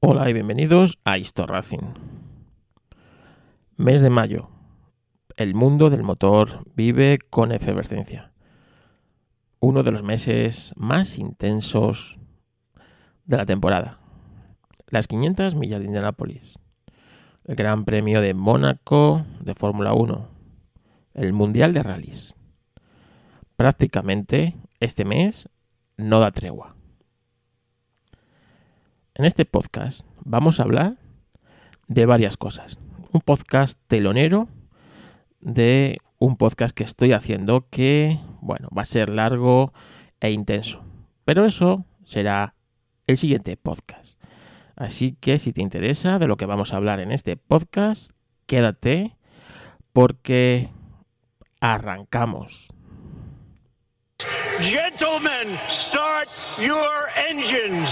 Hola y bienvenidos a Histo Racing. Mes de mayo. El mundo del motor vive con efervescencia. Uno de los meses más intensos de la temporada. Las 500 millas de Indianápolis. El Gran Premio de Mónaco de Fórmula 1. El Mundial de Rallys. Prácticamente este mes no da tregua. En este podcast vamos a hablar de varias cosas. Un podcast telonero de un podcast que estoy haciendo que, bueno, va a ser largo e intenso. Pero eso será el siguiente podcast. Así que si te interesa de lo que vamos a hablar en este podcast, quédate porque arrancamos. Gentlemen, start your engines.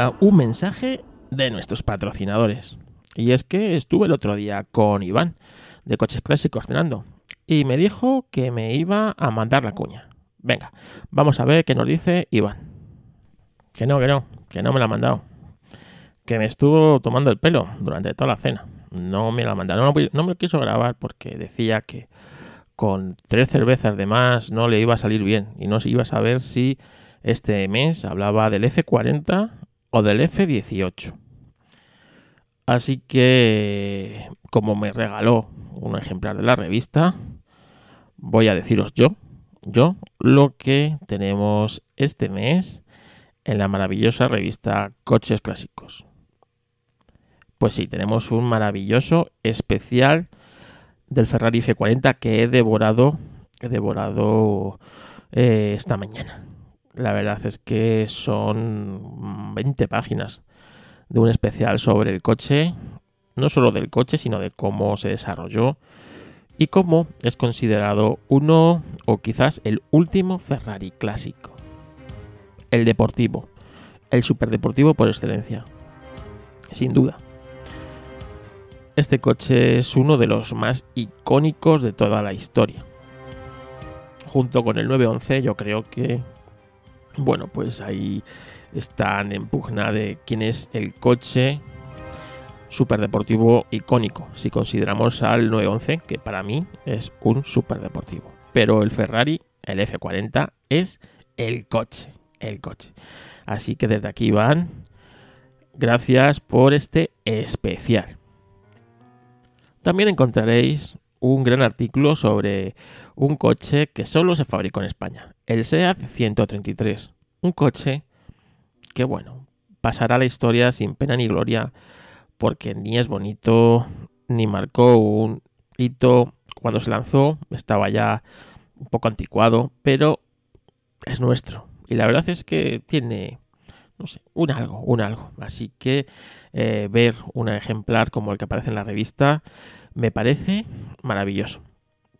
Ahora un mensaje de nuestros patrocinadores. Y es que estuve el otro día con Iván de Coches Clásicos cenando y me dijo que me iba a mandar la cuña. Venga, vamos a ver qué nos dice Iván. Que no, que no, que no me la ha mandado. Que me estuvo tomando el pelo durante toda la cena. No me la ha mandado. No, no me quiso grabar porque decía que con tres cervezas de más no le iba a salir bien y no se iba a saber si este mes hablaba del F40 o del F18. Así que, como me regaló un ejemplar de la revista, voy a deciros yo, yo, lo que tenemos este mes en la maravillosa revista Coches Clásicos. Pues sí, tenemos un maravilloso especial del Ferrari F40 que he devorado, he devorado eh, esta mañana. La verdad es que son 20 páginas de un especial sobre el coche, no solo del coche, sino de cómo se desarrolló y cómo es considerado uno o quizás el último Ferrari clásico. El deportivo, el superdeportivo por excelencia. Sin duda. Este coche es uno de los más icónicos de toda la historia. Junto con el 911 yo creo que bueno, pues ahí están en pugna de quién es el coche superdeportivo icónico, si consideramos al 911, que para mí es un superdeportivo. Pero el Ferrari, el F40, es el coche, el coche. Así que desde aquí van, gracias por este especial. También encontraréis un gran artículo sobre un coche que solo se fabricó en España, el SEAT 133. Un coche que, bueno, pasará a la historia sin pena ni gloria porque ni es bonito ni marcó un hito cuando se lanzó, estaba ya un poco anticuado, pero es nuestro. Y la verdad es que tiene, no sé, un algo, un algo. Así que eh, ver un ejemplar como el que aparece en la revista me parece maravilloso.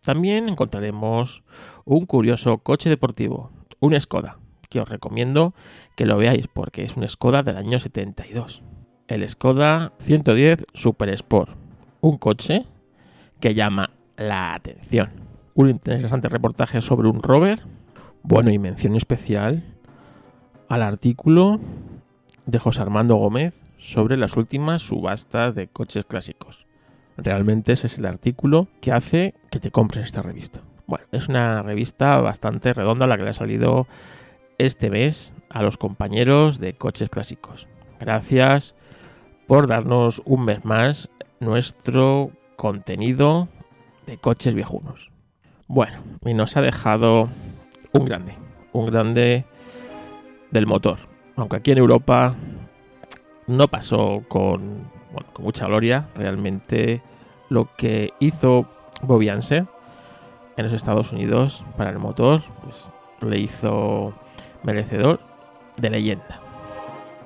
También encontraremos un curioso coche deportivo, un Skoda, que os recomiendo que lo veáis porque es un Skoda del año 72. El Skoda 110 Super Sport, un coche que llama la atención. Un interesante reportaje sobre un rover. Bueno, y mención especial al artículo de José Armando Gómez sobre las últimas subastas de coches clásicos. Realmente ese es el artículo que hace que te compres esta revista. Bueno, es una revista bastante redonda la que le ha salido este mes a los compañeros de coches clásicos. Gracias por darnos un mes más nuestro contenido de coches viejunos. Bueno, y nos ha dejado un grande, un grande del motor. Aunque aquí en Europa no pasó con, con mucha gloria, realmente lo que hizo Bobby en los Estados Unidos para el motor, pues le hizo merecedor de leyenda.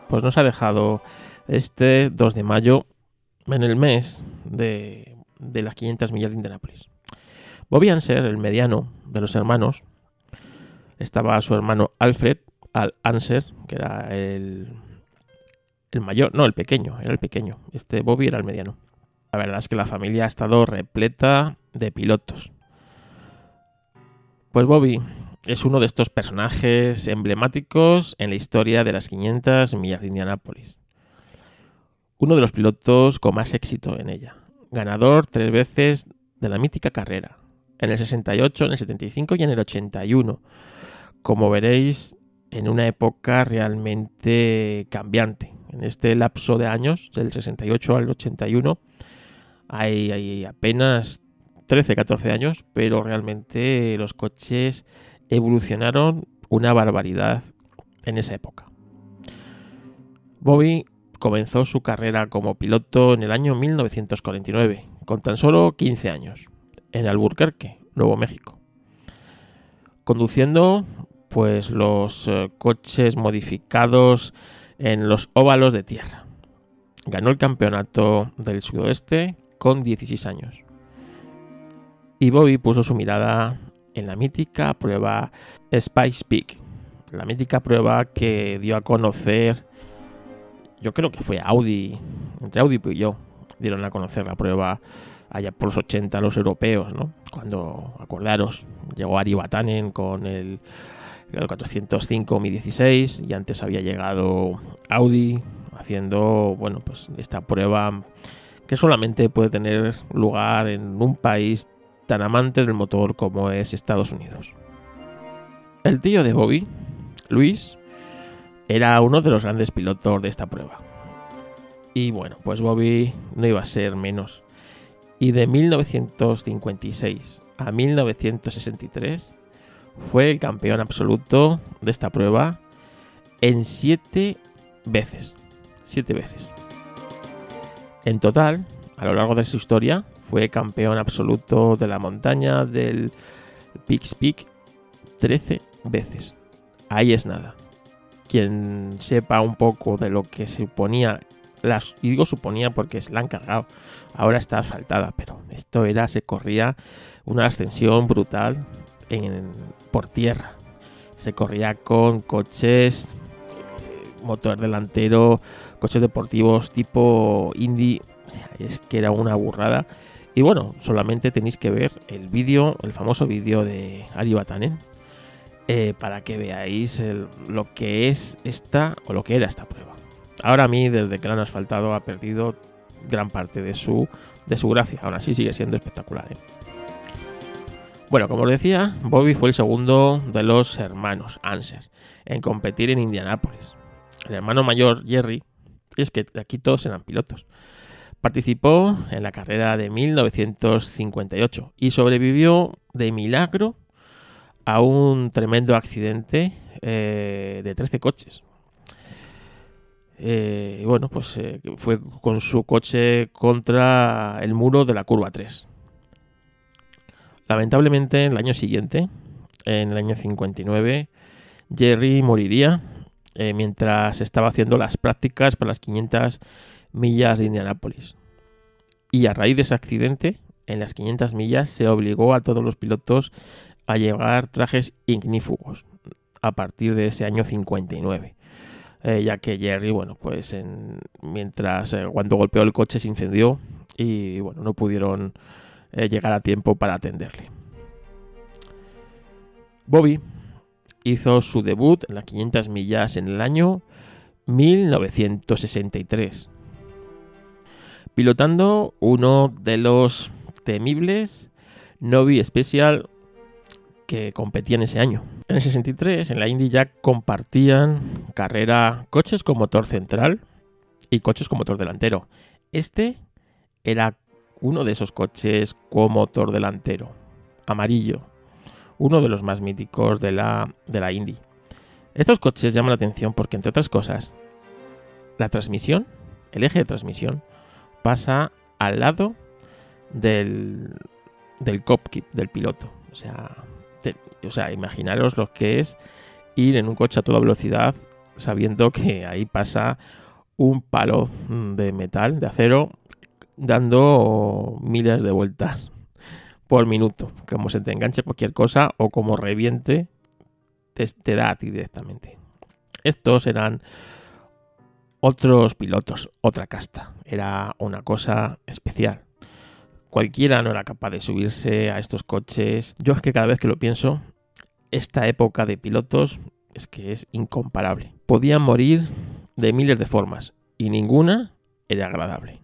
Pues nos ha dejado este 2 de mayo en el mes de, las 500 millas de Indianápolis. Bobby Anser, el mediano de los hermanos, estaba su hermano Alfred Al Anser, que era el, el mayor, no, el pequeño, era el pequeño. Este Bobby era el mediano. La verdad es que la familia ha estado repleta de pilotos. Pues Bobby es uno de estos personajes emblemáticos en la historia de las 500 millas de Indianápolis. Uno de los pilotos con más éxito en ella. Ganador tres veces de la mítica carrera. En el 68, en el 75 y en el 81. Como veréis, en una época realmente cambiante. En este lapso de años, del 68 al 81, hay, hay apenas 13, 14 años, pero realmente los coches evolucionaron una barbaridad en esa época. Bobby comenzó su carrera como piloto en el año 1949, con tan solo 15 años, en Albuquerque, Nuevo México, conduciendo pues los eh, coches modificados en los óvalos de tierra. Ganó el campeonato del sudoeste con 16 años. Y Bobby puso su mirada en la mítica prueba Spice Peak, la mítica prueba que dio a conocer, yo creo que fue Audi, entre Audi y yo, dieron a conocer la prueba allá por los 80 los europeos, ¿no? Cuando, acordaros, llegó Ari Batanen con el, el 405 Mi 16 y antes había llegado Audi haciendo, bueno, pues esta prueba que solamente puede tener lugar en un país tan amante del motor como es Estados Unidos. El tío de Bobby, Luis, era uno de los grandes pilotos de esta prueba. Y bueno, pues Bobby no iba a ser menos. Y de 1956 a 1963 fue el campeón absoluto de esta prueba en siete veces. Siete veces. En total, a lo largo de su historia, fue campeón absoluto de la montaña del Peaks Peak 13 veces. Ahí es nada. Quien sepa un poco de lo que suponía, las, y digo suponía porque se la han cargado, ahora está asfaltada, pero esto era, se corría una ascensión brutal en, por tierra. Se corría con coches, motor delantero, coches deportivos tipo Indy, es que era una burrada y bueno, solamente tenéis que ver el vídeo, el famoso vídeo de Ari Batanen, eh, para que veáis lo que es esta o lo que era esta prueba. Ahora a mí, desde que la han asfaltado, ha perdido gran parte de su, de su gracia. Aún así sigue siendo espectacular. ¿eh? Bueno, como os decía, Bobby fue el segundo de los hermanos Anser en competir en Indianápolis. El hermano mayor, Jerry, es que aquí todos eran pilotos. Participó en la carrera de 1958 y sobrevivió de milagro a un tremendo accidente eh, de 13 coches. Eh, bueno, pues eh, fue con su coche contra el muro de la curva 3. Lamentablemente, en el año siguiente, en el año 59, Jerry moriría mientras estaba haciendo las prácticas para las 500 millas de Indianápolis. Y a raíz de ese accidente, en las 500 millas se obligó a todos los pilotos a llevar trajes ignífugos a partir de ese año 59. Eh, ya que Jerry, bueno, pues mientras eh, cuando golpeó el coche se incendió y bueno, no pudieron eh, llegar a tiempo para atenderle. Bobby hizo su debut en las 500 millas en el año 1963 pilotando uno de los temibles Novi Special que competían ese año. En el 63, en la Indy ya compartían carrera coches con motor central y coches con motor delantero. Este era uno de esos coches con motor delantero, amarillo, uno de los más míticos de la, de la Indy. Estos coches llaman la atención porque, entre otras cosas, la transmisión, el eje de transmisión, pasa al lado del, del cockpit del piloto. O sea, o sea, imaginaros lo que es ir en un coche a toda velocidad sabiendo que ahí pasa un palo de metal, de acero, dando miles de vueltas por minuto. Como se te enganche cualquier cosa o como reviente, te, te da a ti directamente. Estos eran otros pilotos, otra casta. Era una cosa especial. Cualquiera no era capaz de subirse a estos coches. Yo es que cada vez que lo pienso, esta época de pilotos es que es incomparable. Podían morir de miles de formas y ninguna era agradable.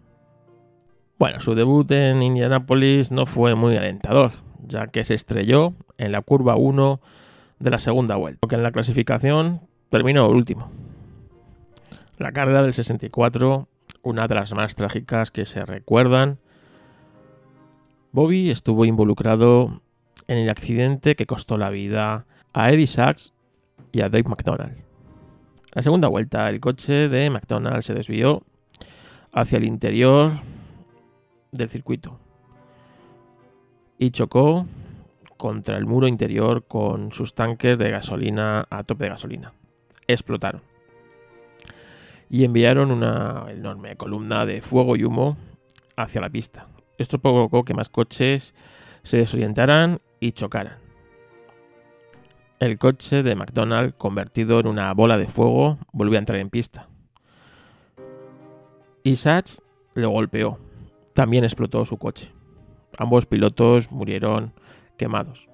Bueno, su debut en Indianapolis no fue muy alentador, ya que se estrelló en la curva 1 de la segunda vuelta, porque en la clasificación terminó último. La carrera del 64, una de las más trágicas que se recuerdan, Bobby estuvo involucrado en el accidente que costó la vida a Eddie Sachs y a Dave McDonald. En la segunda vuelta, el coche de McDonald se desvió hacia el interior del circuito y chocó contra el muro interior con sus tanques de gasolina a tope de gasolina. Explotaron y enviaron una enorme columna de fuego y humo hacia la pista. Esto provocó que más coches se desorientaran y chocaran. El coche de McDonald, convertido en una bola de fuego, volvió a entrar en pista. Y Sachs le golpeó. También explotó su coche. Ambos pilotos murieron quemados.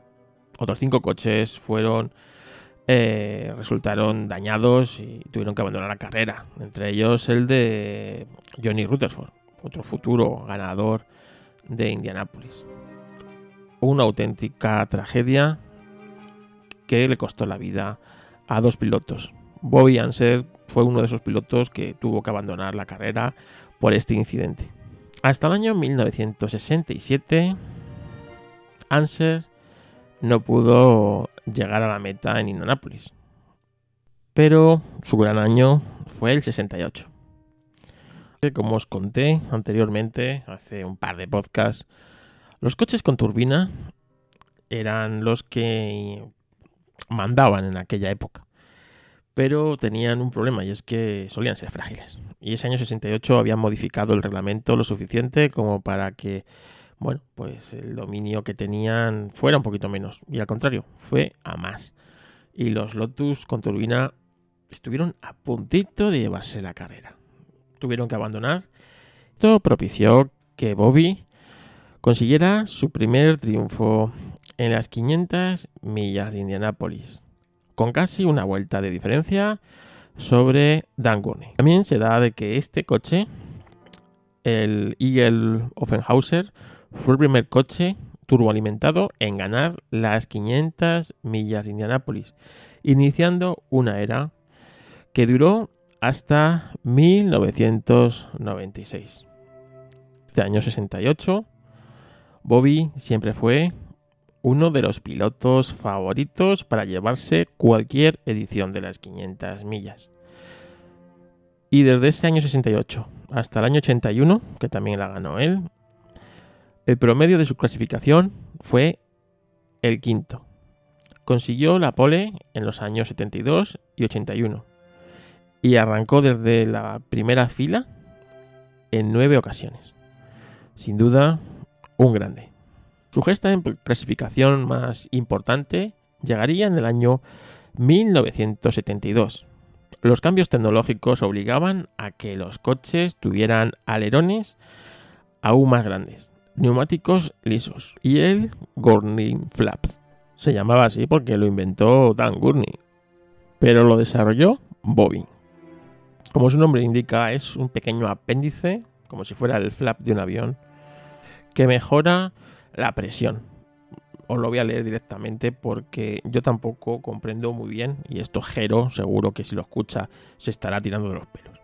Otros cinco coches fueron eh, resultaron dañados y tuvieron que abandonar la carrera. Entre ellos el de Johnny Rutherford, otro futuro ganador de Indianápolis. Una auténtica tragedia que le costó la vida a dos pilotos. Bobby Anser fue uno de esos pilotos que tuvo que abandonar la carrera por este incidente. Hasta el año 1967, Anser no pudo llegar a la meta en Indianapolis. Pero su gran año fue el 68. Como os conté anteriormente, hace un par de podcasts, los coches con turbina eran los que mandaban en aquella época. Pero tenían un problema y es que solían ser frágiles. Y ese año 68 habían modificado el reglamento lo suficiente como para que, bueno, pues el dominio que tenían fuera un poquito menos. Y al contrario, fue a más. Y los Lotus con turbina estuvieron a puntito de llevarse la carrera. Tuvieron que abandonar. Esto propició que Bobby consiguiera su primer triunfo en las 500 millas de Indianápolis, con casi una vuelta de diferencia sobre Dan Gurney. También se da de que este coche, el Eagle Offenhauser, fue el primer coche turboalimentado en ganar las 500 millas de Indianápolis, iniciando una era que duró hasta 1996. Este año 68, Bobby siempre fue uno de los pilotos favoritos para llevarse cualquier edición de las 500 millas. Y desde ese año 68 hasta el año 81, que también la ganó él, el promedio de su clasificación fue el quinto. Consiguió la pole en los años 72 y 81 y arrancó desde la primera fila en nueve ocasiones. Sin duda, un grande. Su gesta en clasificación más importante llegaría en el año 1972. Los cambios tecnológicos obligaban a que los coches tuvieran alerones aún más grandes, neumáticos lisos y el Gurney Flaps. Se llamaba así porque lo inventó Dan Gurney, pero lo desarrolló Bobby. Como su nombre indica, es un pequeño apéndice, como si fuera el flap de un avión, que mejora la presión. Os lo voy a leer directamente porque yo tampoco comprendo muy bien y esto Jero seguro que si lo escucha se estará tirando de los pelos.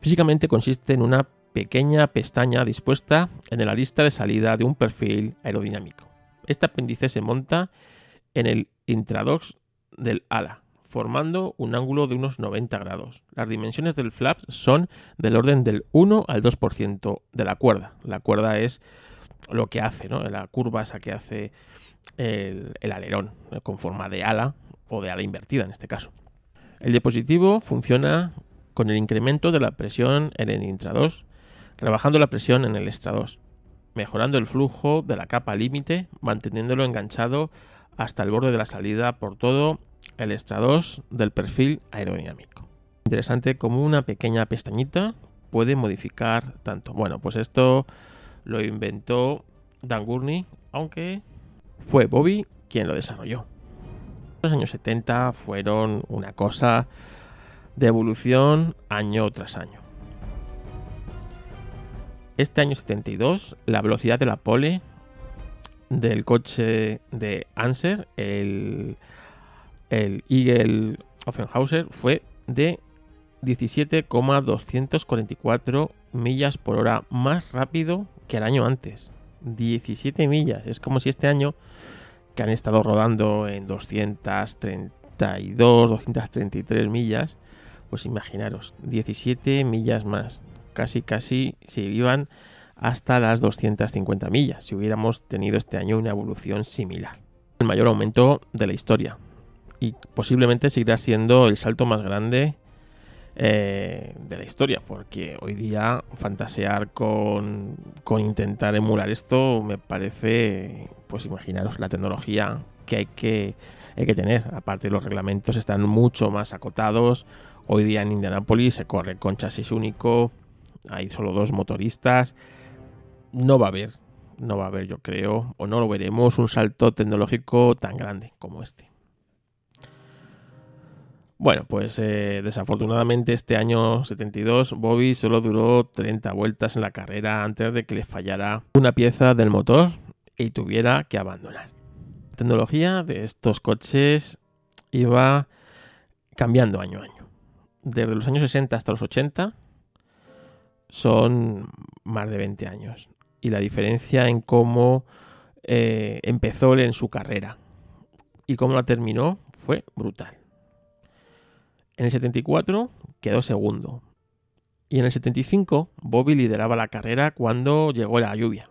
Físicamente consiste en una pequeña pestaña dispuesta en la lista de salida de un perfil aerodinámico. Este apéndice se monta en el intradox del ala, formando un ángulo de unos 90 grados. Las dimensiones del flap son del orden del 1 al 2% de la cuerda. La cuerda es lo que hace, ¿no? la curva esa que hace el, alerón, con forma de ala o de ala invertida en este caso. El dispositivo funciona con el incremento de la presión en el intrados, rebajando la presión en el extrados, mejorando el flujo de la capa límite, manteniéndolo enganchado hasta el borde de la salida por todo el extrados del perfil aerodinámico. Interesante como una pequeña pestañita puede modificar tanto. Bueno, pues esto lo inventó Dan Gurney, aunque fue Bobby quien lo desarrolló. Los años 70 fueron una cosa de evolución año tras año. Este año 72, la velocidad de la pole del coche de Anser, el, el Eagle Offenhauser, fue de 17,244 millas por hora, más rápido que el año antes. 17 millas. Es como si este año, que han estado rodando en 232, 233 millas, pues imaginaros, 17 millas más. Casi, casi se iban hasta las 250 millas, si hubiéramos tenido este año una evolución similar. El mayor aumento de la historia. Y posiblemente seguirá siendo el salto más grande eh, de la historia, porque hoy día fantasear con, con, intentar emular esto me parece, pues imaginaros la tecnología que hay que, hay que tener. Aparte los reglamentos están mucho más acotados. Hoy día en Indianapolis se corre con chasis único, hay solo dos motoristas. No va a haber, no va a haber yo creo, o no lo veremos, un salto tecnológico tan grande como este. Bueno, pues eh, desafortunadamente este año 72 Bobby solo duró 30 vueltas en la carrera antes de que le fallara una pieza del motor y tuviera que abandonar. La tecnología de estos coches iba cambiando año a año. Desde los años 60 hasta los 80 son más de 20 años. Y la diferencia en cómo eh, empezó en su carrera y cómo la terminó fue brutal. En el 74 quedó segundo. Y en el 75 Bobby lideraba la carrera cuando llegó la lluvia.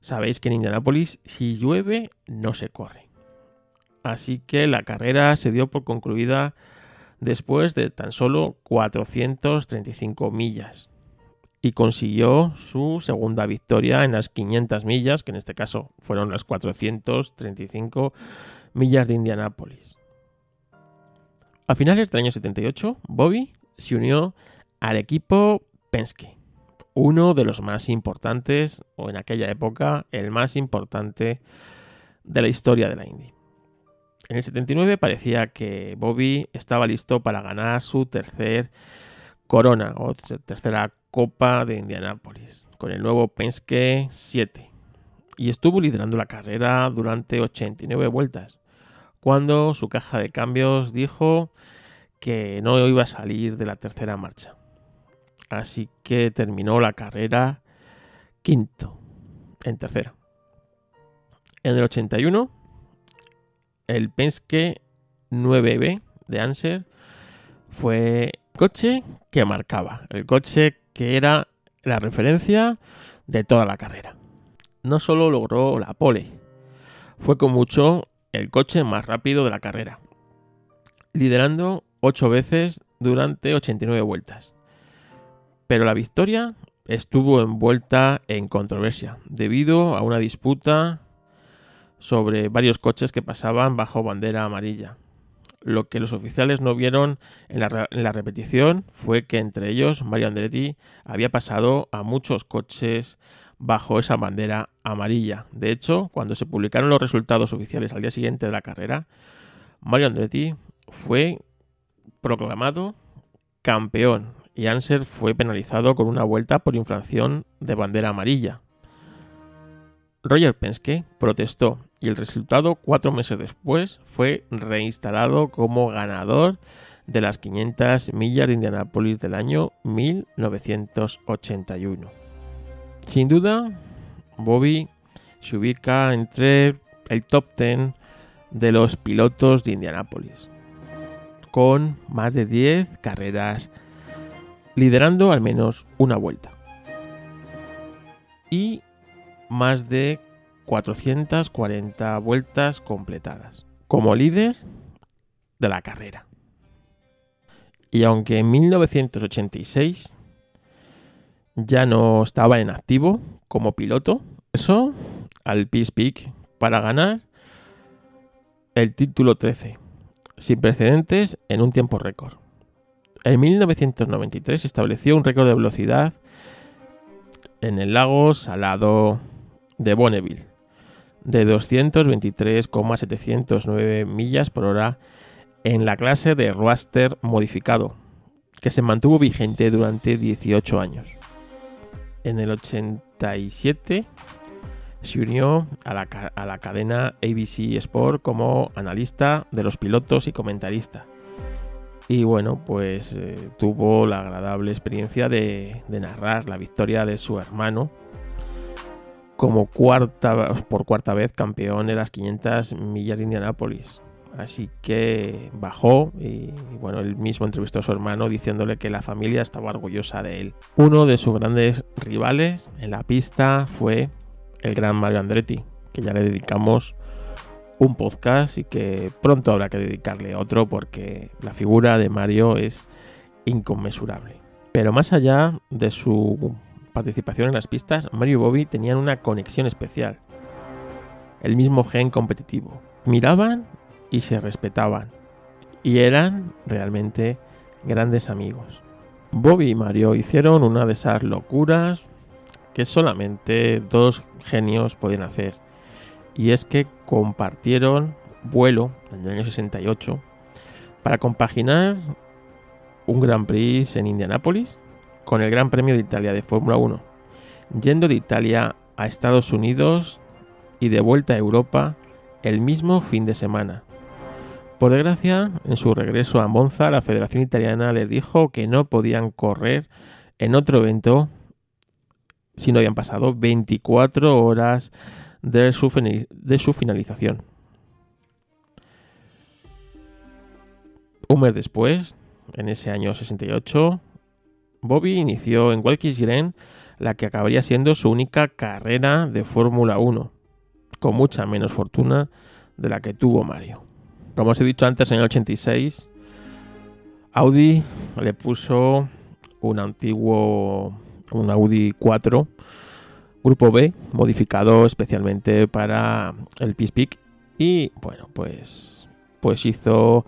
Sabéis que en Indianápolis si llueve no se corre. Así que la carrera se dio por concluida después de tan solo 435 millas y consiguió su segunda victoria en las 500 millas, que en este caso fueron las 435 millas de Indianápolis. A finales del año 78, Bobby se unió al equipo Penske, uno de los más importantes, o en aquella época el más importante de la historia de la Indy. En el 79 parecía que Bobby estaba listo para ganar su tercer corona o tercera Copa de Indianápolis con el nuevo Penske 7 y estuvo liderando la carrera durante 89 vueltas cuando su caja de cambios dijo que no iba a salir de la tercera marcha. Así que terminó la carrera quinto en tercera. En el 81, el Penske 9B de Anser fue coche que marcaba, el coche que era la referencia de toda la carrera. No solo logró la pole, fue con mucho el coche más rápido de la carrera, liderando 8 veces durante 89 vueltas. Pero la victoria estuvo envuelta en controversia debido a una disputa sobre varios coches que pasaban bajo bandera amarilla. Lo que los oficiales no vieron en la, en la, repetición fue que entre ellos Mario Andretti había pasado a muchos coches bajo esa bandera amarilla. De hecho, cuando se publicaron los resultados oficiales al día siguiente de la carrera, Mario Andretti fue proclamado campeón y Anser fue penalizado con una vuelta por infracción de bandera amarilla. Roger Penske protestó y el resultado cuatro meses después fue reinstalado como ganador de las 500 millas de Indianápolis del año 1981. Sin duda, Bobby se ubica entre el top 10 de los pilotos de Indianápolis, con más de 10 carreras, liderando al menos una vuelta. Y más de 440 vueltas completadas, como líder de la carrera. Y aunque en 1986 ya no estaba en activo como piloto, eso al Peace Peak para ganar el título 13, sin precedentes en un tiempo récord. En 1993 se estableció un récord de velocidad en el lago salado de Bonneville de 223,709 millas por hora en la clase de Roadster modificado, que se mantuvo vigente durante 18 años. En el 87 se unió a la, a la, cadena ABC Sport como analista de los pilotos y comentarista. Y bueno, pues eh, tuvo la agradable experiencia de, narrar la victoria de su hermano como cuarta, por cuarta vez campeón de las 500 millas de Indianápolis. Así que bajó y, bueno, él mismo entrevistó a su hermano diciéndole que la familia estaba orgullosa de él. Uno de sus grandes rivales en la pista fue el gran Mario Andretti, que ya le dedicamos un podcast y que pronto habrá que dedicarle otro porque la figura de Mario es inconmensurable. Pero más allá de su participación en las pistas, Mario y Bobby tenían una conexión especial. El mismo gen competitivo. Miraban y se respetaban. Y eran realmente grandes amigos. Bobby y Mario hicieron una de esas locuras que solamente dos genios podían hacer. Y es que compartieron vuelo en el año 68 para compaginar un Gran Prix en Indianápolis con el Gran Premio de Italia de Fórmula 1, yendo de Italia a Estados Unidos y de vuelta a Europa el mismo fin de semana. Por desgracia, en su regreso a Monza, la Federación Italiana les dijo que no podían correr en otro evento si no habían pasado 24 horas de su, finalización. Un mes después, en ese año 68, Bobby inició en Walkisgren la que acabaría siendo su única carrera de Fórmula 1, con mucha menos fortuna de la que tuvo Mario. Como os he dicho antes, en el 86, Audi le puso un antiguo, un Audi 4, Grupo B, modificado especialmente para el Peak. Y bueno, pues, pues hizo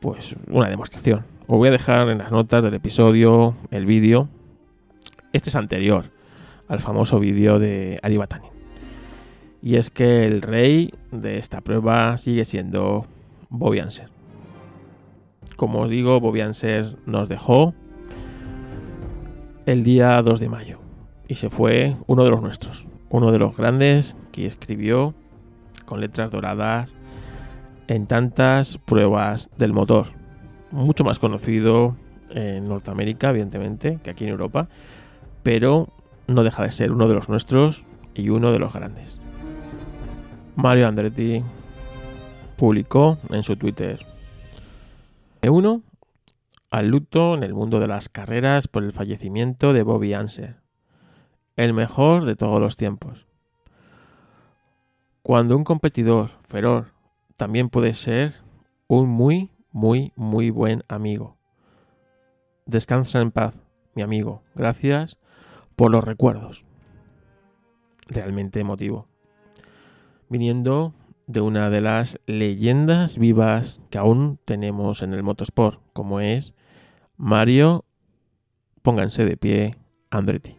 pues una demostración. Os voy a dejar en las notas del episodio el vídeo. Este es anterior al famoso vídeo de Ari Y es que el rey de esta prueba sigue siendo Bobby Anser. Como os digo, Bobby Anser nos dejó el día 2 de mayo. Y se fue uno de los nuestros. Uno de los grandes que escribió con letras doradas en tantas pruebas del motor mucho más conocido en Norteamérica, evidentemente, que aquí en Europa, pero no deja de ser uno de los nuestros y uno de los grandes. Mario Andretti publicó en su Twitter Me uno al luto en el mundo de las carreras por el fallecimiento de Bobby Anser, el mejor de todos los tiempos. Cuando un competidor feroz también puede ser un muy muy, muy buen amigo. Descansa en paz, mi amigo. Gracias por los recuerdos. Realmente emotivo. Viniendo de una de las leyendas vivas que aún tenemos en el motosport, como es Mario, pónganse de pie, Andretti.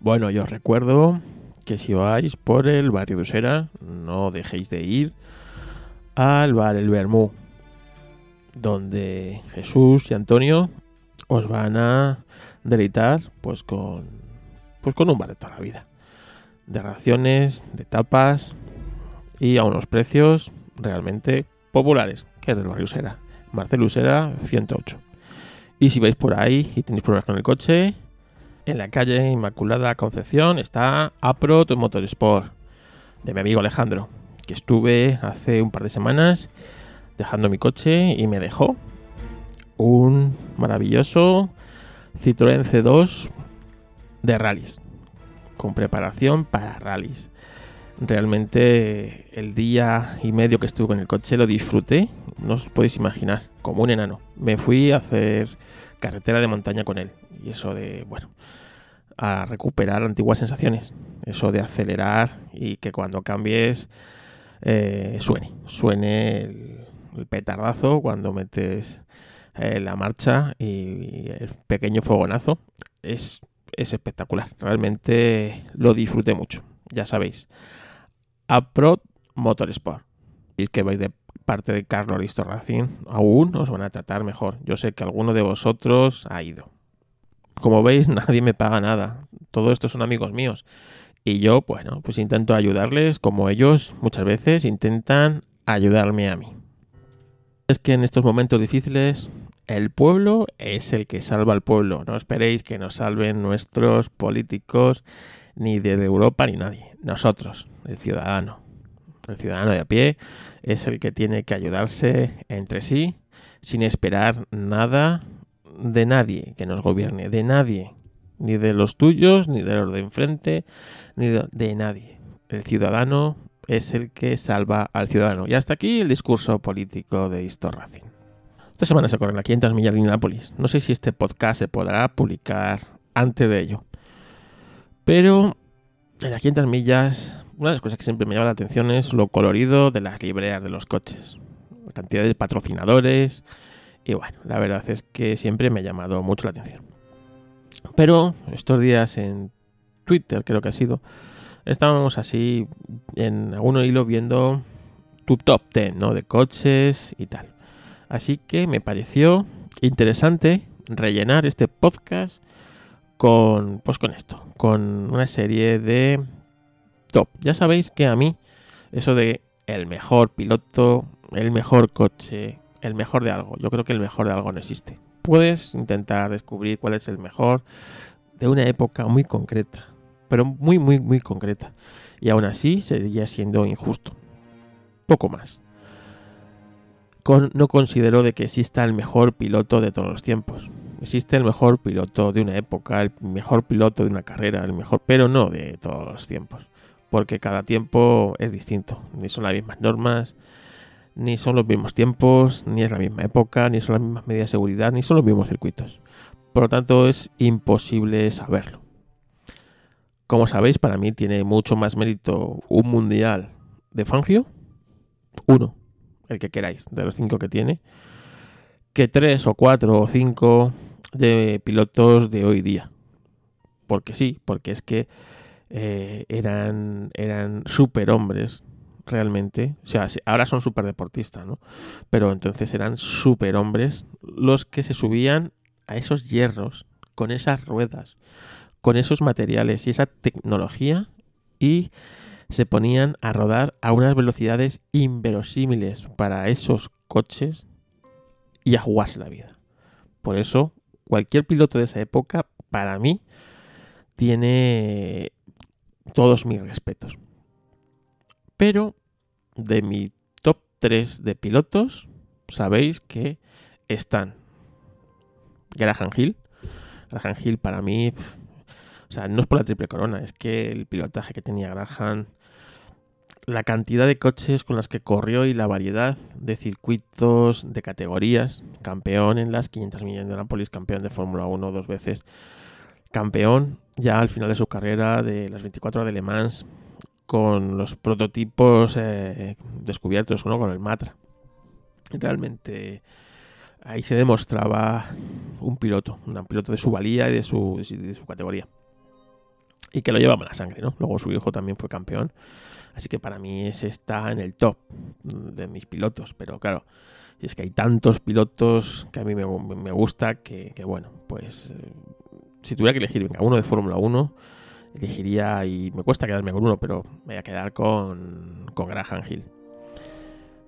Bueno, yo os recuerdo que si vais por el barrio de Usera, no dejéis de ir al bar El Bermú, donde Jesús y Antonio os van a deleitar pues con, pues con un bar de toda la vida. De raciones, de tapas y a unos precios realmente populares, que es del barrio Sera. Marcelus era 108. Y si vais por ahí y tenéis problemas con el coche, en la calle Inmaculada Concepción está Aprot Motorsport de mi amigo Alejandro, que estuve hace un par de semanas dejando mi coche y me dejó un maravilloso Citroën C2 de rallies, con preparación para rallies. Realmente el día y medio que estuve con el coche lo disfruté, no os podéis imaginar, como un enano. Me fui a hacer carretera de montaña con él. Y eso de, bueno, a recuperar antiguas sensaciones. Eso de acelerar y que cuando cambies eh, suene, suene el, petardazo cuando metes eh, la marcha y, el pequeño fogonazo. Es, es espectacular. Realmente lo disfruté mucho. Ya sabéis. Aprod Motorsport. Y que vais de parte de Carlos Aristo Racing, aún os van a tratar mejor. Yo sé que alguno de vosotros ha ido. Como veis, nadie me paga nada. Todo esto son amigos míos. Y yo, bueno, pues intento ayudarles como ellos muchas veces intentan ayudarme a mí. Es que en estos momentos difíciles el pueblo es el que salva al pueblo. No esperéis que nos salven nuestros políticos, ni desde Europa, ni nadie. Nosotros, el ciudadano. El ciudadano de a pie es el que tiene que ayudarse entre sí sin esperar nada de nadie que nos gobierne, de nadie, ni de los tuyos, ni de los de enfrente, ni de, nadie. El ciudadano es el que salva al ciudadano. Y hasta aquí el discurso político de Histor Racing. Esta semana se corren las 500 millas de Indianapolis. No sé si este podcast se podrá publicar antes de ello. Pero en las 500 millas una de las cosas que siempre me llama la atención es lo colorido de las libreas de los coches. La cantidad de patrocinadores. Y bueno, la verdad es que siempre me ha llamado mucho la atención. Pero estos días en Twitter, creo que ha sido, estábamos así en algún hilo viendo tu top 10 ¿no? de coches y tal. Así que me pareció interesante rellenar este podcast con pues con esto, con una serie de ya sabéis que a mí eso de el mejor piloto, el mejor coche, el mejor de algo, yo creo que el mejor de algo no existe. Puedes intentar descubrir cuál es el mejor de una época muy concreta, pero muy, muy, muy concreta. Y aún así seguiría siendo injusto. Poco más. no considero de que exista el mejor piloto de todos los tiempos. Existe el mejor piloto de una época, el mejor piloto de una carrera, el mejor, pero no de todos los tiempos porque cada tiempo es distinto. Ni son las mismas normas, ni son los mismos tiempos, ni es la misma época, ni son las mismas medidas de seguridad, ni son los mismos circuitos. Por lo tanto, es imposible saberlo. Como sabéis, para mí tiene mucho más mérito un mundial de Fangio, uno, el que queráis, de los cinco que tiene, que tres o cuatro o cinco de pilotos de hoy día. Porque sí, porque es que eh, eran, eran superhombres realmente. O sea, ahora son superdeportistas, ¿no? Pero entonces eran superhombres los que se subían a esos hierros, con esas ruedas, con esos materiales y esa tecnología y se ponían a rodar a unas velocidades inverosímiles para esos coches y a jugarse la vida. Por eso, cualquier piloto de esa época, para mí, tiene todos mis respetos. Pero de mi top 3 de pilotos, sabéis que están Graham Hill. Graham Hill para mí, o sea, no es por la triple corona, es que el pilotaje que tenía Graham, la cantidad de coches con las que corrió y la variedad de circuitos, de categorías, campeón en las 500 millas de Nápoles, campeón de Fórmula 1 dos veces, campeón ya al final de su carrera de las 24 horas de Le Mans con los prototipos eh, descubiertos, ¿no? con el Matra. Realmente ahí se demostraba un piloto, un piloto de su valía y de su, de su categoría. Y que lo llevaba en la sangre, ¿no? Luego su hijo también fue campeón. Así que para mí ese está en el top de mis pilotos. Pero claro, es que hay tantos pilotos que a mí me, gusta que, bueno, pues eh, si tuviera que elegir, venga, uno de Fórmula 1, elegiría, y me cuesta quedarme con uno, pero me voy a quedar con, con Graham Hill.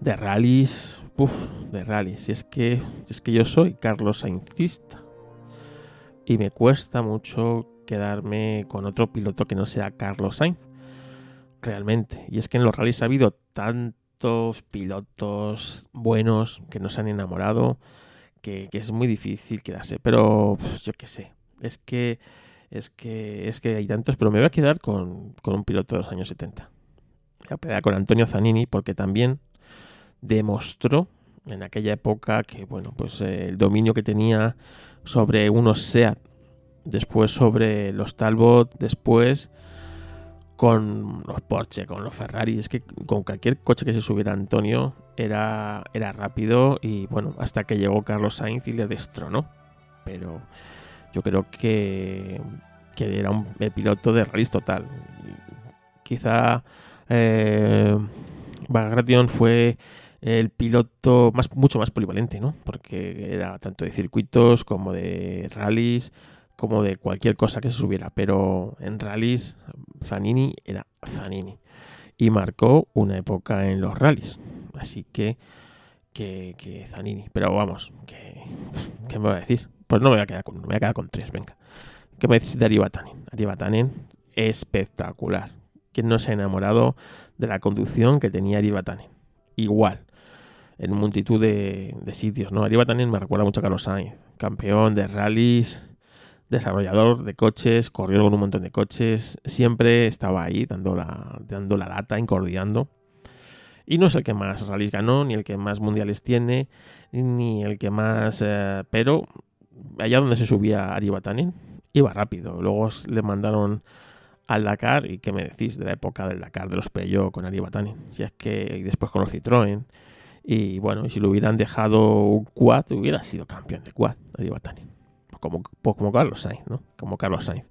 de rallies, uff, de rallies. Y es que, es que yo soy Carlos Saincista. Y me cuesta mucho quedarme con otro piloto que no sea Carlos Sainz. Realmente. Y es que en los rallies ha habido tantos pilotos buenos que nos han enamorado que, es muy difícil quedarse. Pero yo qué sé. Es que, es que, es que hay tantos. Pero me voy a quedar con, con un piloto de los años 70. Voy a quedar con Antonio Zanini porque también demostró en aquella época que bueno pues eh, el dominio que tenía sobre unos Seat después sobre los Talbot después con los Porsche con los Ferrari. Es que con cualquier coche que se subiera Antonio era era rápido y bueno hasta que llegó Carlos Sainz y le destronó. Pero yo creo que que era un piloto de rally total. Quizá eh, Bagration fue el piloto más, mucho más polivalente, ¿no? Porque era tanto de circuitos como de rallies, como de cualquier cosa que se subiera. Pero en rallies, Zanini era Zanini. Y marcó una época en los rallies. Así que, que, Zanini. Pero vamos, que, ¿qué me voy a decir? Pues no me voy a quedar con me voy a quedar con tres, venga. ¿Qué me decís de Aribatanen? Aribatanen, espectacular. ¿Quién no se ha enamorado de la conducción que tenía Aribatanen? Igual en multitud de, sitios. ¿no? Arriba también me recuerda mucho a Carlos Sainz, campeón de rallies, desarrollador de coches, corrió con un montón de coches, siempre estaba ahí dando la, dando la lata, incordiando. Y no es el que más rallies ganó, ni el que más mundiales tiene, ni el que más... Eh, pero allá donde se subía Aribatanen, iba rápido. Luego le mandaron al Dakar, y qué me decís de la época del Dakar, de los Peugeot con Aribatanen. Si es que, y después con los Citroën. Y bueno, si lo hubieran dejado un quad, hubiera sido campeón de quad, Adi Batani. Como, pues como Carlos Sainz, ¿no? Como Carlos Sainz.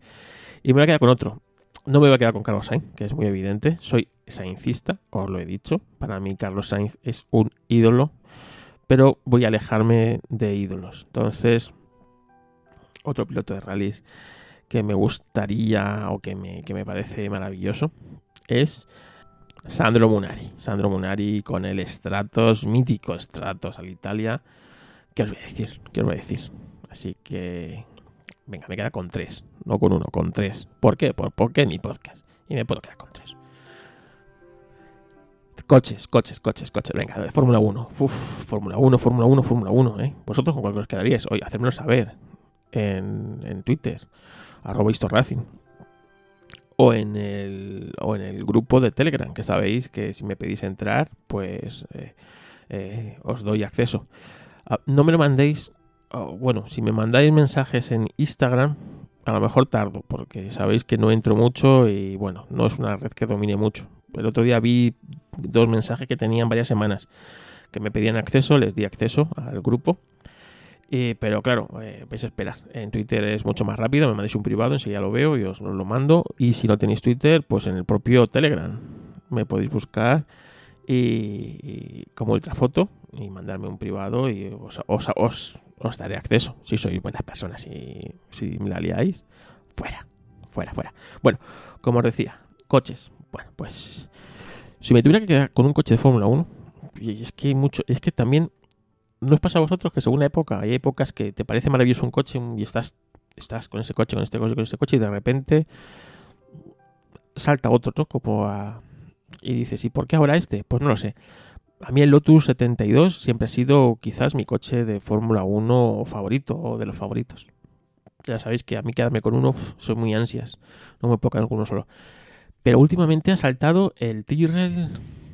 Y me voy a quedar con otro. No me voy a quedar con Carlos Sainz, que es muy evidente. Soy saincista, os lo he dicho. Para mí Carlos Sainz es un ídolo. Pero voy a alejarme de ídolos. Entonces, otro piloto de rallies que me gustaría o que me, que me parece maravilloso es Sandro Munari. Sandro Munari con el Stratos, mítico Stratos al Italia. ¿Qué os voy a decir? ¿Qué os voy a decir? Así que. Venga, me queda con tres. No con uno, con tres. ¿Por qué? Por, porque mi podcast. Y me puedo quedar con tres. Coches, coches, coches, coches. Venga, de Fórmula 1. Uf, Fórmula 1, Fórmula 1, Fórmula 1. ¿eh? Vosotros con cuál os quedaríais. Oye, hacérmelo saber en, en Twitter. Arroba Racing o en el, o en el grupo de Telegram, que sabéis que si me pedís entrar, pues eh, eh, os doy acceso. Ah, no me lo mandéis, bueno, si me mandáis mensajes en Instagram, a lo mejor tardo, porque sabéis que no entro mucho y bueno, no es una red que domine mucho. El otro día vi dos mensajes que tenían varias semanas que me pedían acceso, les di acceso al grupo pero claro, eh, vais a esperar. En Twitter es mucho más rápido, me mandéis un privado, enseguida lo veo y os lo mando. Y si no tenéis Twitter, pues en el propio Telegram me podéis buscar y, como ultrafoto y mandarme un privado y os, daré acceso. Si sois buenas personas y si me la liáis, fuera, fuera, fuera. Bueno, como os decía, coches. Bueno, pues si me tuviera que quedar con un coche de Fórmula 1, y es que mucho, es que también ¿No os pasa a vosotros que según la época, hay épocas que te parece maravilloso un coche y estás, estás con ese coche, con este coche, con ese coche y de repente salta otro, ¿no? Como a... Y dices, ¿y por qué ahora este? Pues no lo sé. A mí el Lotus 72 siempre ha sido quizás mi coche de Fórmula 1 favorito o de los favoritos. Ya sabéis que a mí quedarme con uno soy muy ansias. No me puedo quedar con uno solo. Pero últimamente ha saltado el Tyrrell,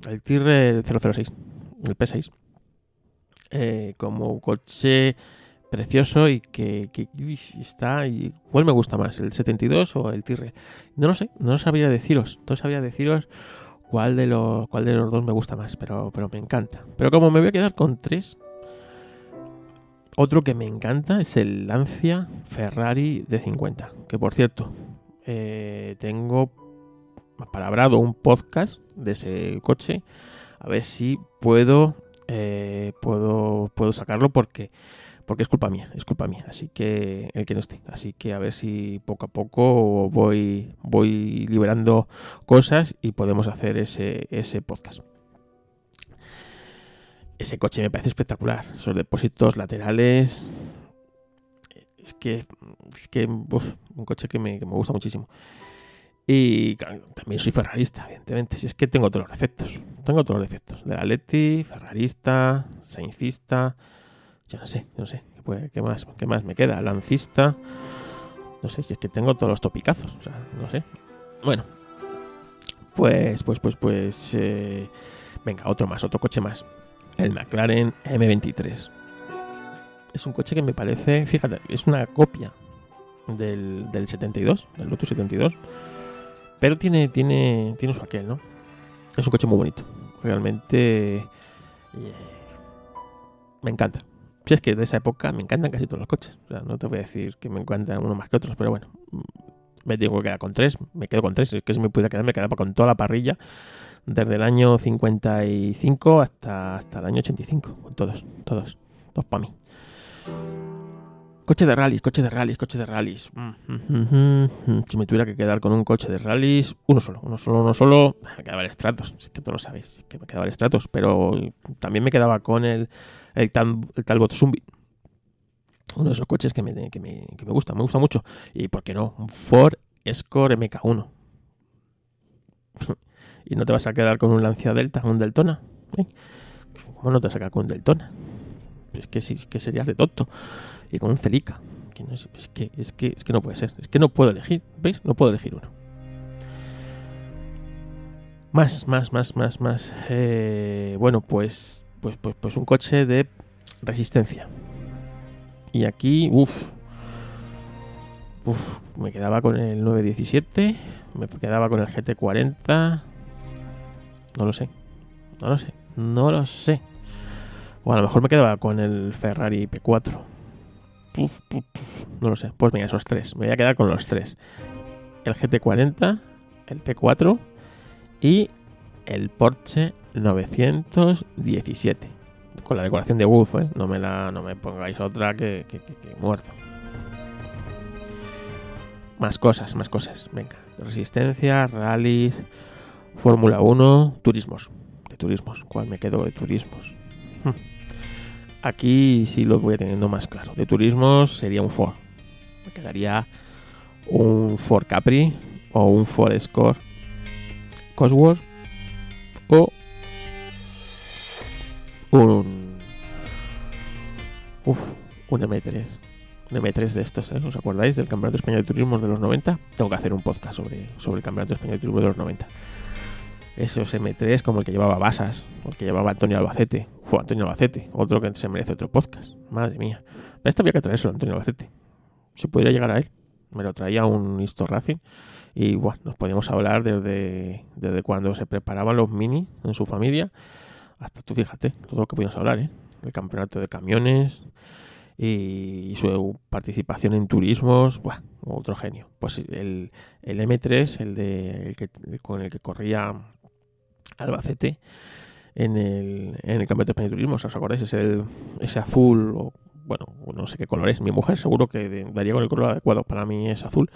el Tyrrell 006, el P6 eh, como coche precioso y que, está y cuál me gusta más el 72 o el Tirre no lo sé no sabría deciros no sabría deciros cuál de los cuál de los dos me gusta más pero pero me encanta. Pero como me voy a quedar con tres otro que me encanta es el Lancia Ferrari de 50 que por cierto eh, tengo palabrado un podcast de ese coche a ver si puedo eh, puedo, puedo sacarlo porque, porque es culpa mía, es culpa mía. Así que el que no esté. Así que a ver si poco a poco voy, voy liberando cosas y podemos hacer ese, ese podcast. ese coche me parece espectacular. Esos depósitos laterales. Es que. Es que. un coche que me, que me gusta muchísimo. Y también soy ferrarista, evidentemente. Si es que tengo todos los defectos. Tengo todos los defectos. De la Leti, ferrarista, saincista. Yo no sé, no sé. ¿Qué, puede- qué más, ¿Qué más me queda? Lancista. No sé si es que tengo todos los topicazos. O sea, no sé. Bueno. Pues, pues, pues, pues. eh, venga, otro más, otro coche más. El McLaren M23. Es un coche que me parece, fíjate, es una copia del, del 72, del Lotus 72. Pero tiene, tiene, tiene su aquel, ¿no? Es un coche muy bonito. Realmente eh, me encanta. Si es que de esa época me encantan casi todos los coches. O sea, no te voy a decir que me encantan uno más que otros, pero bueno. mm, Me tengo que quedar con tres. Me quedo con tres. Es que si me pudiera quedar, me quedaba con toda la parrilla. Desde el año 55 hasta, hasta el año 85. Con todos, todos. Todos para mí. Coche de rallies, coche de rallies, coche de rallies. Mm, mm, mm. Si me tuviera que quedar con un coche de rallies, uno solo, uno solo, uno solo, me quedaba el Stratos. Es que todos lo sabéis, que me quedaba el Stratos. Pero también me quedaba con el, el, Tal- el Talbot Zumbi. Uno de esos coches que me, que, me, que me gusta, me gusta mucho. Y por qué no, un Ford Escort MK1. y no te vas a quedar con un Lancia Delta, un Deltona. ¿eh? ¿Cómo no te vas a quedar con un Deltona? Es que sí, es que serías de tonto. Y con un Celica. Es que, es, que, es que no puede ser. Es que no puedo elegir. ¿Veis? No puedo elegir uno. Más, más, más, más, más. Eh, bueno, pues, pues, pues, pues un coche de resistencia. Y aquí, uff. Uf, me quedaba con el 917. Me quedaba con el GT40. No lo sé. No lo sé. No lo sé. O a lo mejor me quedaba con el Ferrari P4. Puf, puf, puf. No lo sé. Pues venga, esos tres. Me voy a quedar con los tres. El GT40, el P4 y el Porsche 917. Con la decoración de Wolf, ¿eh? No me, la, no me pongáis otra que, que, que, que muerto. Más cosas, más cosas. Venga. Resistencia, rallies, Fórmula 1, turismos. De turismos. ¿Cuál me quedo de turismos? Hmm. Aquí sí lo voy teniendo más claro. De turismos sería un Ford. Me quedaría un Ford Capri o un Ford Escort Cosworth o un uf, un M3 un M3 de estos, ¿eh? ¿os acordáis del Campeonato Español de Turismo de los 90? Tengo que hacer un podcast sobre, sobre el Campeonato Español de Turismo de los 90 esos M3 como el que llevaba Basas, o el que llevaba Antonio Albacete. Fue Antonio Albacete, otro que se merece otro podcast. Madre mía. Esta había que traerse Antonio Albacete. Si pudiera llegar a él, me lo traía un Histo Racing y bueno, nos podíamos hablar desde, desde cuando se preparaban los mini en su familia hasta tú fíjate, todo lo que podíamos hablar, ¿eh? El campeonato de camiones y, y su participación en turismos, buah, otro genio. Pues el, el M3, el, de, el que, el con el que corría Albacete en el, en el Campeonato de España de Turismo, ¿os acordáis? Es el, ese azul, o bueno, no sé qué color es. Mi mujer seguro que daría con el color adecuado. Para mí es azul.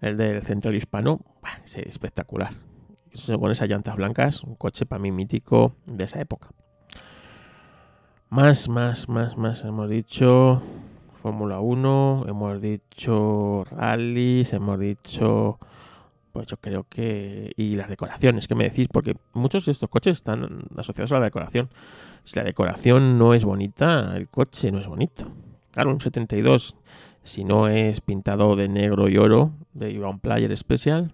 El del Central Hispano, es espectacular. Con esas llantas blancas, un coche para mí mítico de esa época. Más, más, más, más. Hemos dicho Fórmula 1, hemos dicho rallies, hemos dicho pues yo creo que... Y las decoraciones, ¿qué me decís? Porque muchos de estos coches están asociados a la decoración. Si la decoración no es bonita, el coche no es bonito. Claro, un 72, si no es pintado de negro y oro, de Ivan Player Special,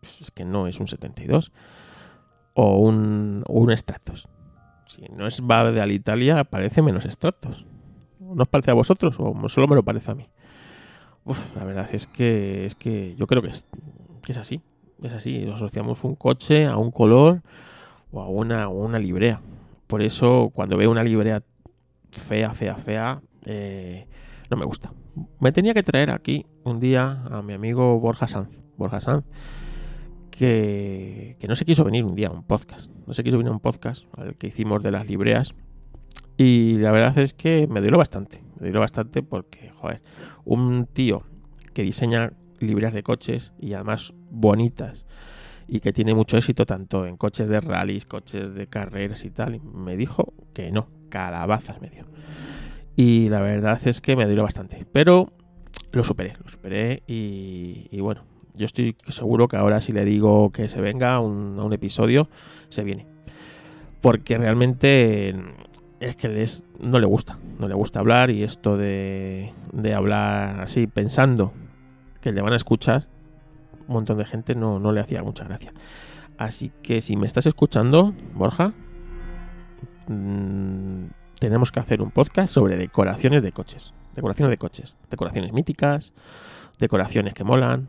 pues es que no es un 72. O un, o un Stratos. Si no es va de Alitalia, parece menos Stratos. ¿No os parece a vosotros? ¿O solo me lo parece a mí? Uf, la verdad es que, es que yo creo que es, que es así. Es así. Asociamos un coche a un color o a una, una librea. Por eso, cuando veo una librea fea, fea, fea, eh, no me gusta. Me tenía que traer aquí un día a mi amigo Borja Sanz. Borja Sanz, que, que no se quiso venir un día a un podcast. No se quiso venir a un podcast al que hicimos de las libreas. Y la verdad es que me dolió bastante. Me dolió bastante porque, joder, un tío que diseña libreas de coches y además bonitas y que tiene mucho éxito tanto en coches de rallies, coches de carreras y tal. Y me dijo que no, calabazas me dio. Y la verdad es que me dio bastante. Pero lo superé, lo superé y, bueno, yo estoy seguro que ahora si le digo que se venga a un episodio, se viene. Porque realmente es que no le gusta, no le gusta hablar y esto de, de hablar así pensando que le van a escuchar un montón de gente no, no le hacía mucha gracia. Así que si me estás escuchando, Borja, mmm, tenemos que hacer un podcast sobre decoraciones de coches. Decoraciones de coches. Decoraciones míticas, decoraciones que molan,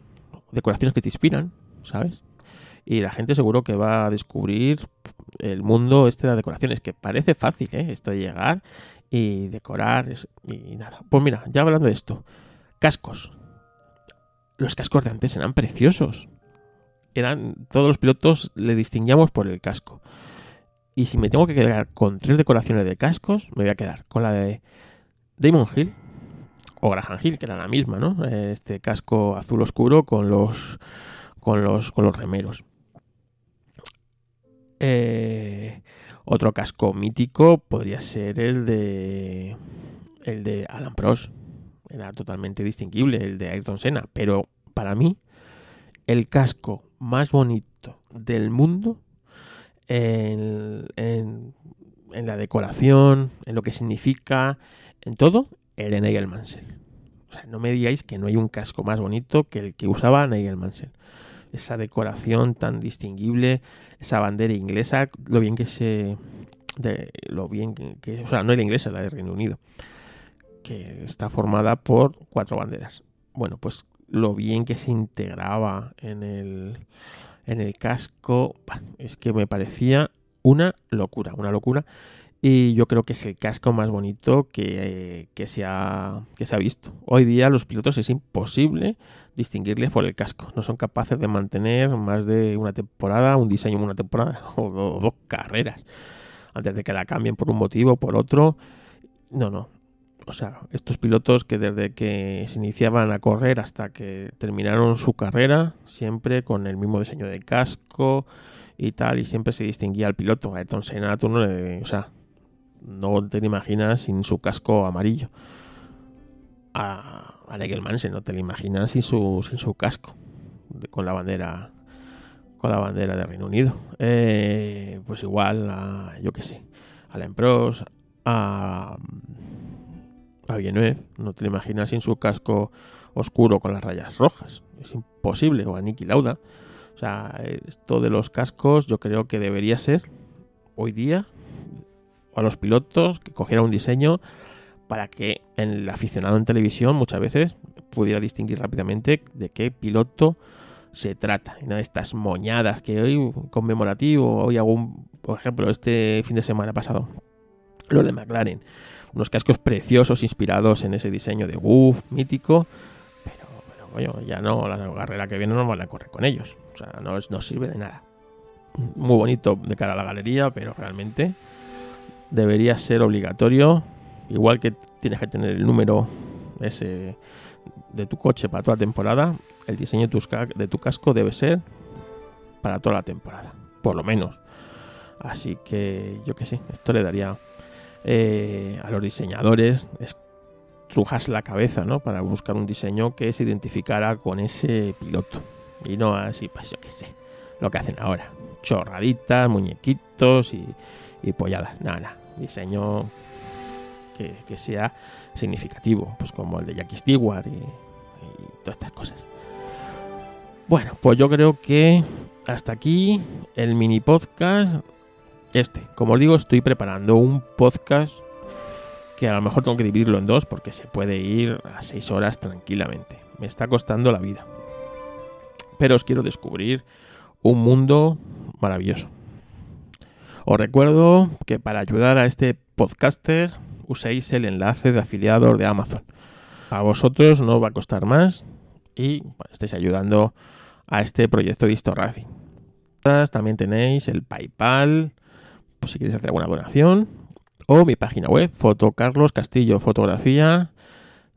decoraciones que te inspiran, ¿sabes? Y la gente seguro que va a descubrir el mundo este de decoraciones, que parece fácil, ¿eh? Esto de llegar y decorar y nada. Pues mira, ya hablando de esto, cascos. Los cascos de antes eran preciosos. Eran, todos los pilotos le distinguíamos por el casco. Y si me tengo que quedar con tres decoraciones de cascos, me voy a quedar con la de Damon Hill o Graham Hill, que era la misma, ¿no? Este casco azul oscuro con los con los con los remeros. Eh, otro casco mítico podría ser el de el de Alan Prost. Era totalmente distinguible, el de Ayrton Senna. Pero para mí, el casco más bonito del mundo en, la decoración, en lo que significa, en todo, el de Nigel Mansell. O sea, no me digáis que no hay un casco más bonito que el que usaba Nigel Mansell esa decoración tan distinguible, esa bandera inglesa, lo bien que se... Lo bien que, o sea, no la inglesa, la de Reino Unido, que está formada por cuatro banderas. Bueno, pues lo bien que se integraba en el, en el casco, es que me parecía una locura, una locura. Y yo creo que es el casco más bonito que, se ha, que se ha visto. Hoy día los pilotos es imposible distinguirles por el casco. No son capaces de mantener más de una temporada, un diseño en una temporada o dos, carreras. Antes de que la cambien por un motivo o por otro. No, no. O sea, estos pilotos que desde que se iniciaban a correr hasta que terminaron su carrera, siempre con el mismo diseño de casco y tal, y siempre se distinguía al piloto. Ayrton Senna, tú no. O sea, no te lo imaginas sin su casco amarillo. A, a Nigel Mansell no te lo imaginas sin su, sin su casco. con la bandera con la bandera de Reino Unido. Eh, pues igual a, yo qué sé, a la Empros, a, a Villeneuve, no te lo imaginas sin su casco oscuro con las rayas rojas. Es imposible. O a Niki Lauda. O sea, esto de los cascos yo creo que debería ser hoy día a los pilotos que cogieran un diseño para que el aficionado en televisión muchas veces pudiera distinguir rápidamente de qué piloto se trata. Y estas moñadas que hoy conmemorativo, hoy hago por ejemplo, este fin de semana pasado, los de McLaren, unos cascos preciosos inspirados en ese diseño de Woof mítico, pero, ya no, la carrera que viene no van a correr con ellos. O sea, no, no sirve de nada. Muy bonito de cara a la galería, pero realmente debería ser obligatorio, igual que tienes que tener el número ese de tu coche para toda la temporada, el diseño de tu, casco debe ser para toda la temporada, por lo menos. Así que yo que sé, esto le daría eh, a los diseñadores estrujarse la cabeza, ¿no? Para buscar un diseño que se identificara con ese piloto. Y no así, pues yo que sé, lo que hacen ahora. Chorraditas, muñequitos y, y polladas. Nada, nada diseño que, sea significativo, pues como el de Jackie Stewart y, todas estas cosas. Bueno, pues yo creo que hasta aquí el mini podcast. Este, como os digo, estoy preparando un podcast que a lo mejor tengo que dividirlo en dos porque se puede ir a seis horas tranquilamente. Me está costando la vida. Pero os quiero descubrir un mundo maravilloso. Os recuerdo que para ayudar a este podcaster uséis el enlace de afiliados de Amazon. A vosotros no os va a costar más y estáis ayudando a este proyecto de Racing. También tenéis el PayPal, por si queréis hacer alguna donación, o mi página web, Foto Carlos Castillo Fotografía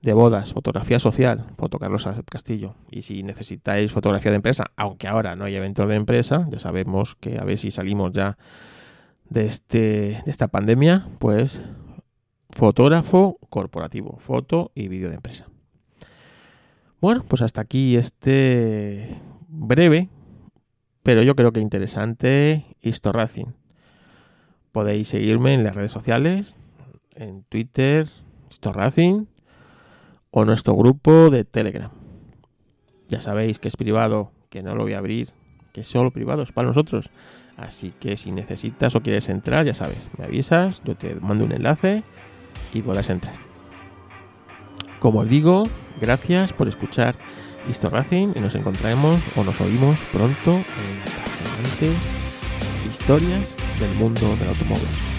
de bodas, fotografía social, foto Carlos Castillo. Y si necesitáis fotografía de empresa, aunque ahora no hay eventos de empresa, ya sabemos que a ver si salimos ya de, este, de esta pandemia, pues fotógrafo corporativo, foto y vídeo de empresa. Bueno, pues hasta aquí este breve, pero yo creo que interesante Racing. Podéis seguirme en las redes sociales, en Twitter, Racing, o nuestro grupo de Telegram. Ya sabéis que es privado, que no lo voy a abrir, que es solo privado, es para nosotros. Así que si necesitas o quieres entrar, ya sabes, me avisas, yo te mando un enlace y podrás entrar. Como os digo, gracias por escuchar Histo y nos encontraremos o nos oímos pronto en apasionantes historias del mundo del automóvil.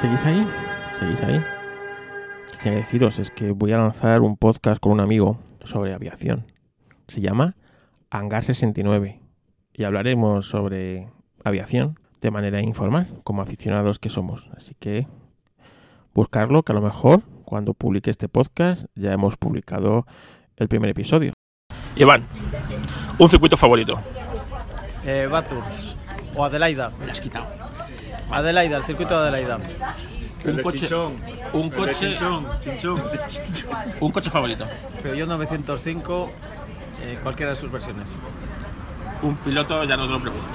¿Seguís ahí? ¿Seguís ahí? Quiero deciros, es que voy a lanzar un podcast con un amigo sobre aviación. Se llama Hangar 69 y hablaremos sobre aviación de manera informal, como aficionados que somos. Así que buscarlo, que a lo mejor cuando publique este podcast ya hemos publicado el primer episodio. Iván, un circuito favorito. Eh, Bathurst o Adelaida. Me lo has quitado. Adelaida, el circuito de Adelaida. Un coche, un coche, un coche favorito. Peugeot 905, eh, cualquiera de sus versiones. Un piloto, ya no te lo pregunto.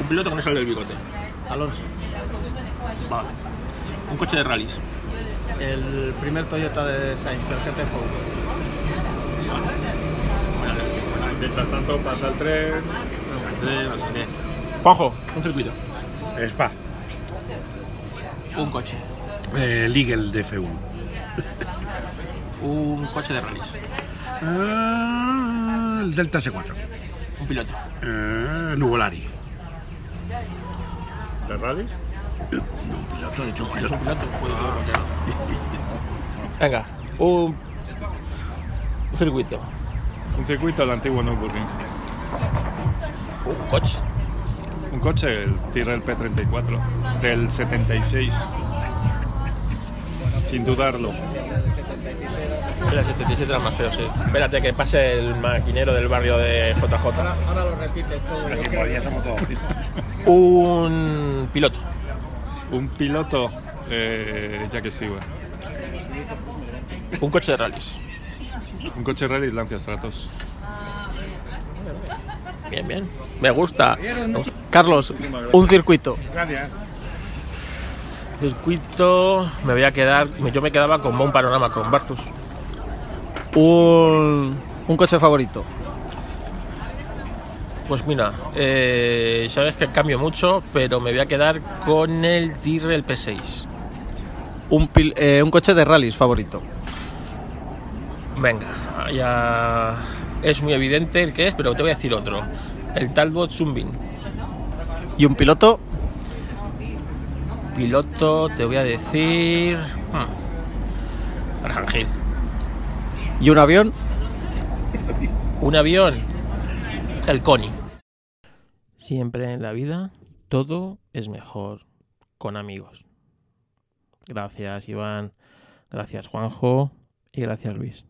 Un piloto con eso del bigote. Alonso, Vale. Un coche de rallies. el primer Toyota de Sainz, el GT4. Mientras tanto pasa el tren. Juanjo, un circuito. Spa, Un coche. eh, Legal de F1. Un coche de rallies. Ah, el Delta S4. Un piloto. Eh, Nuvolari. ¿De rallies? No, un piloto, de hecho un piloto. un. Venga, un, un circuito. Un circuito del antiguo Nürburgring. Un coche. Un coche, el Tyrrell P34, del 76. Sin dudarlo. El 77 era más feo, sí. Espérate que pase el maquinero del barrio de JJ. Ahora lo repites todo. Así como ya somos todos primos. Un piloto. Un piloto, eh, Jack Stewart. Un coche de rallies. Un coche rally Lancia Stratos. Bien, bien. Me gusta. Carlos, un circuito. Gracias. Circuito. Me voy a quedar. Yo me quedaba con un panorama con Barzus. Un. Un coche favorito. Pues mira, eh, sabes que cambio mucho, pero me voy a quedar con el Tyrrell P6. Un, pil- eh, un coche de rallies favorito. Venga, ya es muy evidente el que es, pero te voy a decir otro. El Talbot Sunbeam. Y un piloto. Piloto, te voy a decir. Arhangel. Y un avión. Un avión. El Coni. Siempre en la vida todo es mejor con amigos. Gracias Iván, gracias Juanjo y gracias Luis.